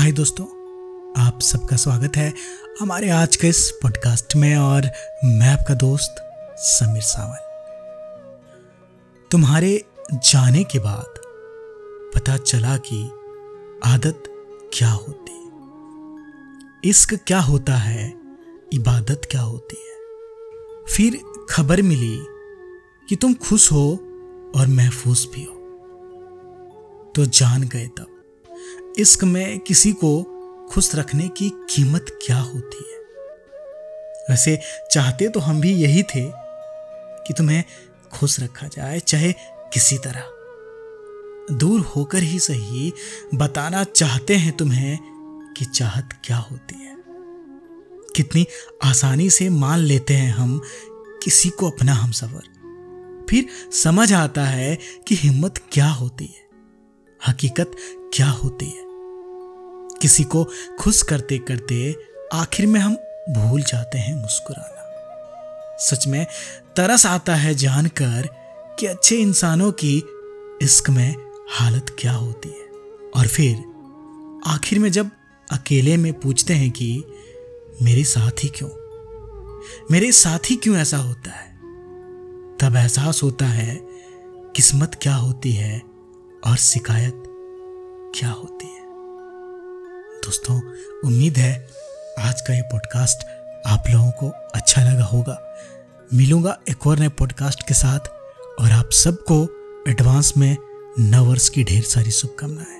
हाय दोस्तों, आप सबका स्वागत है हमारे आज के इस पॉडकास्ट में और मैं आपका दोस्त समीर सावंत। तुम्हारे जाने के बाद पता चला कि आदत क्या होती है? इश्क क्या होता है? इबादत क्या होती है? फिर खबर मिली कि तुम खुश हो और महफूज भी हो। तो जान गए तब इश्क में किसी को खुश रखने की कीमत क्या होती है? वैसे चाहते तो हम भी यही थे कि तुम्हें खुश रखा जाए, चाहे किसी तरह। दूर होकर ही सही बताना चाहते हैं तुम्हें कि चाहत क्या होती है। कितनी आसानी से मान लेते हैं हम किसी को अपना हम सफ़र फिर समझ आता है कि हिम्मत क्या होती है। हकीकत क्या होती है? किसी को खुश करते करते आखिर में हम भूल जाते हैं मुस्कुराना। सच में तरस आता है जानकर कि अच्छे इंसानों की इश्क में हालत क्या होती है। और फिर आखिर में जब अकेले में पूछते हैं कि, मेरे साथ ही क्यों? मेरे साथ ही क्यों ऐसा होता है? तब एहसास होता है, किस्मत क्या होती है और शिकायत क्या होती है? दोस्तों, उम्मीद है आज का ये पॉडकास्ट आप लोगों को अच्छा लगा होगा। मिलूँगा एक और नए पॉडकास्ट के साथ और आप सबको एडवांस में नवर्स की ढेर सारी शुभकामनाएँ।